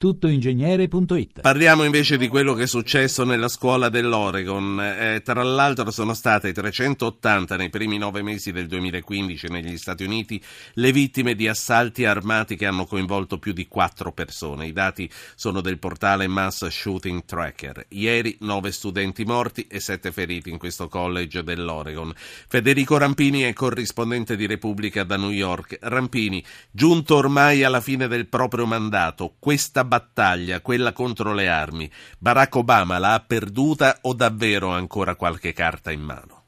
tuttoingegnere.it. Parliamo invece di quello che è successo nella scuola dell'Oregon. Eh, tra l'altro sono state 380 nei primi nove mesi del 2015 negli Stati Uniti le vittime di assalti armati che hanno coinvolto più di quattro persone. I dati sono del portale Mass Shooting Tracker. Ieri nove studenti morti e sette feriti in questo college dell'Oregon. Federico Rampini è corrispondente di Repubblica da New York. Rampini, giunto ormai alla fine del proprio mandato, questa battaglia, quella contro le armi, Barack Obama l'ha perduta o davvero ha ancora qualche carta in mano?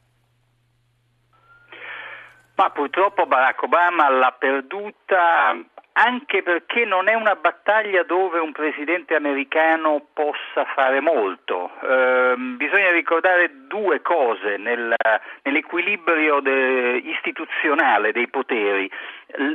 Ma purtroppo Barack Obama l'ha perduta anche perché non è una battaglia dove un presidente americano possa fare molto. Eh, bisogna ricordare due cose nel, nell'equilibrio de, istituzionale dei poteri.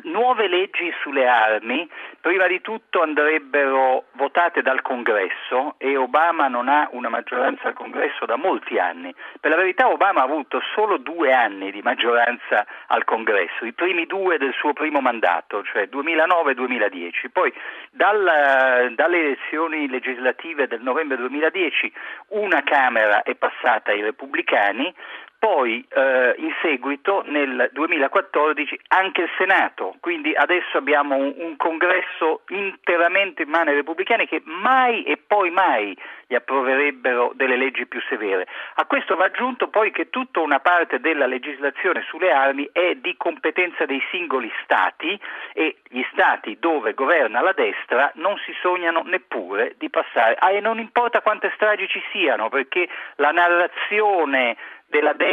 Nuove leggi sulle armi, prima di tutto andrebbero votate dal Congresso e Obama non ha una maggioranza al Congresso da molti anni. Per la verità Obama ha avuto solo due anni di maggioranza al Congresso, i primi due del suo primo mandato, cioè 2009 2009-2010. Poi dal, dalle elezioni legislative del novembre 2010 una Camera è passata ai repubblicani, poi eh, in seguito nel 2014 anche il Senato, quindi adesso abbiamo un, un, congresso interamente in mano ai repubblicani che mai e poi mai gli approverebbero delle leggi più severe. A questo va aggiunto poi che tutta una parte della legislazione sulle armi è di competenza dei singoli Stati e gli Stati dove governa la destra non si sognano neppure di passare, ah, e non importa quante stragi ci siano perché la narrazione della destra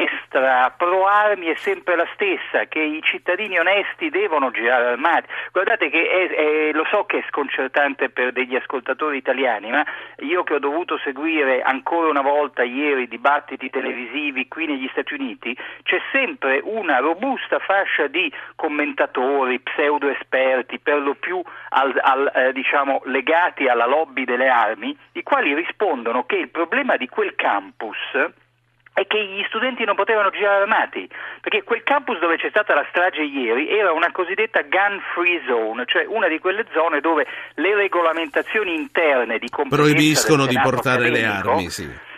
pro armi è sempre la stessa, che i cittadini onesti devono girare armati. Guardate che è, è, lo so che è sconcertante per degli ascoltatori italiani, ma io che ho dovuto seguire ancora una volta ieri dibattiti televisivi qui negli Stati Uniti, c'è sempre una robusta fascia di commentatori, pseudo esperti, per lo più al, al, eh, diciamo, legati alla lobby delle armi, i quali rispondono che il problema di quel campus è che gli studenti non potevano girare armati, perché quel campus dove c'è stata la strage ieri era una cosiddetta gun free zone, cioè una di quelle zone dove le regolamentazioni interne di competenza proibiscono di portare le armi, sì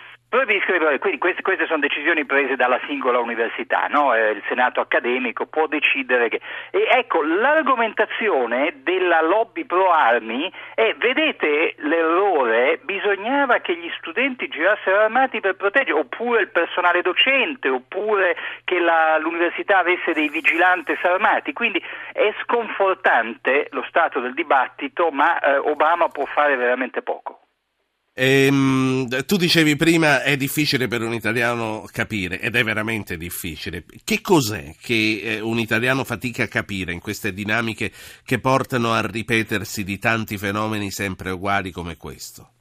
quindi queste, queste, sono decisioni prese dalla singola università, no? eh, il Senato accademico può decidere che... E ecco, l'argomentazione della lobby pro armi è, vedete l'errore, bisognava che gli studenti girassero armati per proteggere, oppure il personale docente, oppure che la, l'università avesse dei vigilanti armati, quindi è sconfortante lo stato del dibattito, ma eh, Obama può fare veramente poco. Ehm, tu dicevi prima è difficile per un italiano capire ed è veramente difficile. Che cos'è che eh, un italiano fatica a capire in queste dinamiche che portano al ripetersi di tanti fenomeni sempre uguali come questo?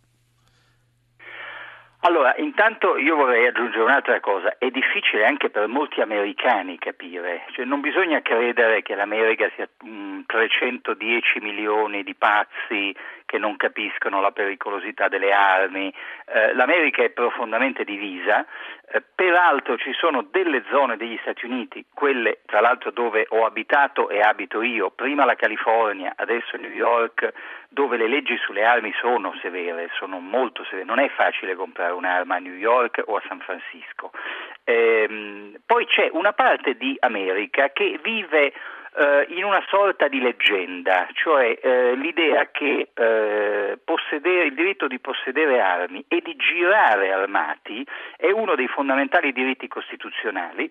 Allora, intanto io vorrei aggiungere un'altra cosa, è difficile anche per molti americani capire, cioè non bisogna credere che l'America sia mh, 310 milioni di pazzi che non capiscono la pericolosità delle armi, eh, l'America è profondamente divisa, eh, peraltro ci sono delle zone degli Stati Uniti, quelle tra l'altro dove ho abitato e abito io, prima la California, adesso New York, dove le leggi sulle armi sono severe, sono molto severe, non è facile comprare un'arma a New York o a San Francisco. Ehm, poi c'è una parte di America che vive in una sorta di leggenda, cioè eh, l'idea che eh, il diritto di possedere armi e di girare armati è uno dei fondamentali diritti costituzionali,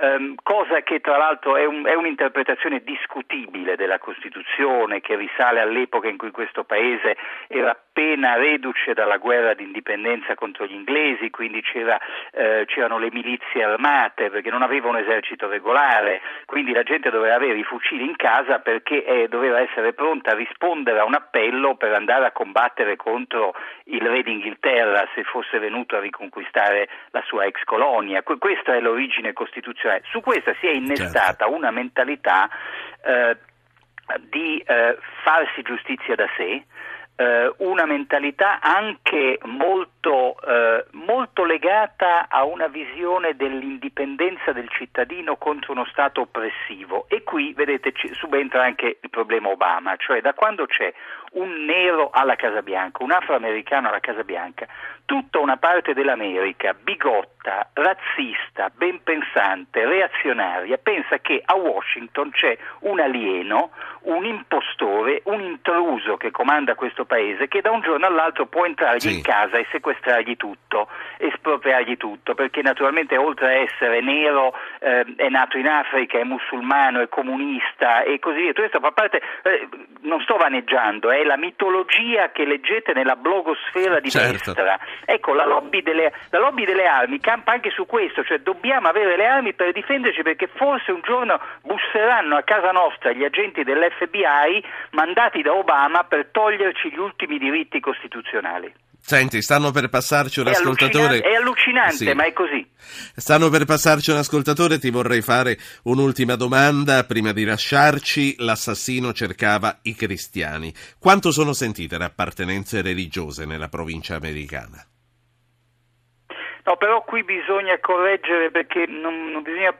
ehm, cosa che tra l'altro è, un, è, un'interpretazione discutibile della Costituzione che risale all'epoca in cui questo paese era appena reduce dalla guerra d'indipendenza contro gli inglesi, quindi c'era, eh, c'erano le milizie armate perché non aveva un esercito regolare, quindi la gente doveva avere i fucili in casa perché eh, doveva essere pronta a rispondere a un appello per andare a combattere contro il re d'Inghilterra se fosse venuto a riconquistare la sua ex colonia. Que- questa è l'origine costituzionale. Su questa si è innestata certo. una mentalità eh, di eh, farsi giustizia da sé, eh, una mentalità anche molto, eh, molto, legata a una visione dell'indipendenza del cittadino contro uno Stato oppressivo e qui vedete subentra anche il problema Obama, cioè da quando c'è un nero alla Casa Bianca, un afroamericano alla Casa Bianca, tutta una parte dell'America bigotta, razzista, ben pensante, reazionaria, pensa che a Washington c'è un alieno, un impostore, un intruso che comanda questo paese che da un giorno all'altro può entrargli sì. in casa e sequestrargli tutto, espropriargli tutto, perché naturalmente oltre a essere nero eh, è nato in Africa, è musulmano, è comunista e così via. Tutto questo fa parte, eh, non sto vaneggiando, è la mitologia che leggete nella blogosfera di certo. destra. Ecco, la lobby, delle, la lobby delle armi campa anche su questo, cioè dobbiamo avere le armi per difenderci perché forse un giorno busseranno a casa nostra gli agenti dell'FBI mandati da Obama per toglierci gli ultimi diritti costituzionali. Senti, stanno per passarci un è ascoltatore. È allucinante, sì. ma è così. Stanno per passarci un ascoltatore, ti vorrei fare un'ultima domanda prima di lasciarci. L'assassino cercava i cristiani. Quanto sono sentite le appartenenze religiose nella provincia americana? No, però qui bisogna correggere perché non, non bisogna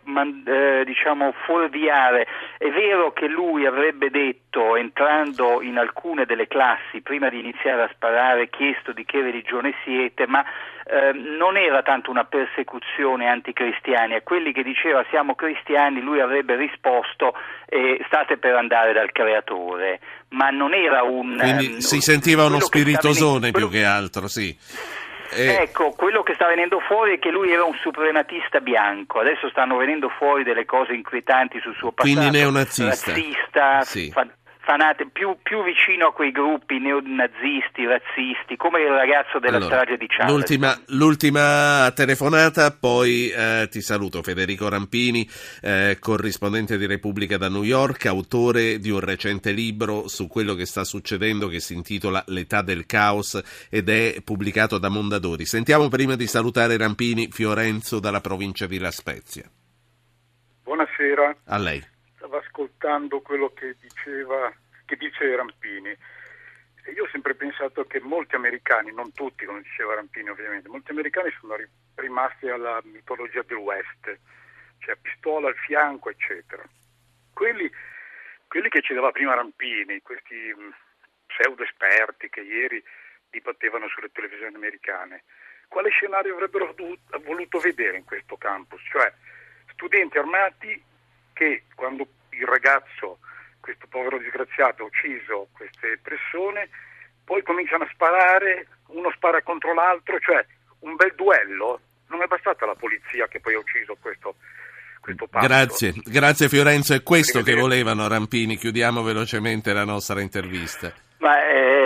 eh, diciamo fuorviare. È vero che lui avrebbe detto, entrando in alcune delle classi, prima di iniziare a sparare, chiesto di che religione siete, ma eh, non era tanto una persecuzione anticristiani. A quelli che diceva siamo cristiani, lui avrebbe risposto eh, state per andare dal creatore. Ma non era un. Quindi um, si sentiva uno spiritosone più che altro, sì. Eh... Ecco, quello che sta venendo fuori è che lui era un suprematista bianco, adesso stanno venendo fuori delle cose inquietanti sul suo passato. Quindi neonazista. Razzista, sì. fa- fanate, più, più, vicino a quei gruppi neonazisti, razzisti, come il ragazzo della allora, strage di Charles. L'ultima, l'ultima telefonata, poi eh, ti saluto. Federico Rampini, eh, corrispondente di Repubblica da New York, autore di un recente libro su quello che sta succedendo che si intitola L'età del caos ed è pubblicato da Mondadori. Sentiamo prima di salutare Rampini Fiorenzo dalla provincia di La Spezia. Buonasera. A lei stavo ascoltando quello che diceva, che dice Rampini. E io ho sempre pensato che molti americani, non tutti come diceva Rampini ovviamente, molti americani sono rimasti alla mitologia del West, cioè pistola al fianco, eccetera. Quelli, quelli che ci dava prima Rampini, questi mm, pseudo esperti che ieri dibattevano sulle televisioni americane, quale scenario avrebbero voluto vedere in questo campus? Cioè studenti armati che quando il ragazzo, questo povero disgraziato, ha ucciso queste persone, poi cominciano a sparare, uno spara contro l'altro, cioè un bel duello. Non è bastata la polizia che poi ha ucciso questo. Grazie, grazie Fiorenzo, è questo che volevano Rampini. Chiudiamo velocemente la nostra intervista. Ma eh, è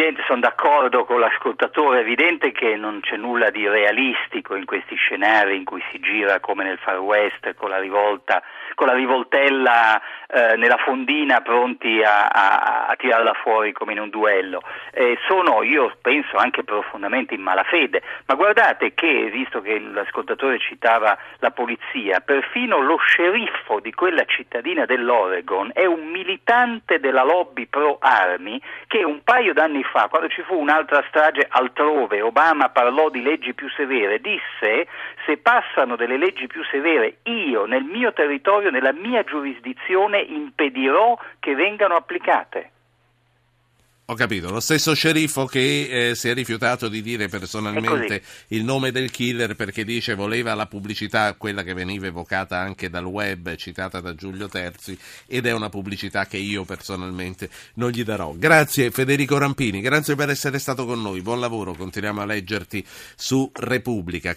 evidente, sono d'accordo con l'ascoltatore, è evidente che non c'è nulla di realistico in questi scenari in cui si gira come nel Far West con la rivolta con la rivoltella eh, nella fondina pronti a, a, a, tirarla fuori come in un duello. Eh, sono, io penso, anche profondamente in malafede, ma guardate che, visto che l'ascoltatore citava la polizia, perfino lo sceriffo di quella cittadina dell'Oregon è un militante della lobby pro armi che un paio d'anni fa, quando ci fu un'altra strage altrove, Obama parlò di leggi più severe, disse se passano delle leggi più severe io nel mio territorio, nella mia giurisdizione impedirò che vengano applicate. Ho capito, lo stesso sceriffo che eh, si è rifiutato di dire personalmente il nome del killer perché dice voleva la pubblicità, quella che veniva evocata anche dal web, citata da Giulio Terzi, ed è una pubblicità che io personalmente non gli darò. Grazie Federico Rampini, grazie per essere stato con noi, buon lavoro, continuiamo a leggerti su Repubblica.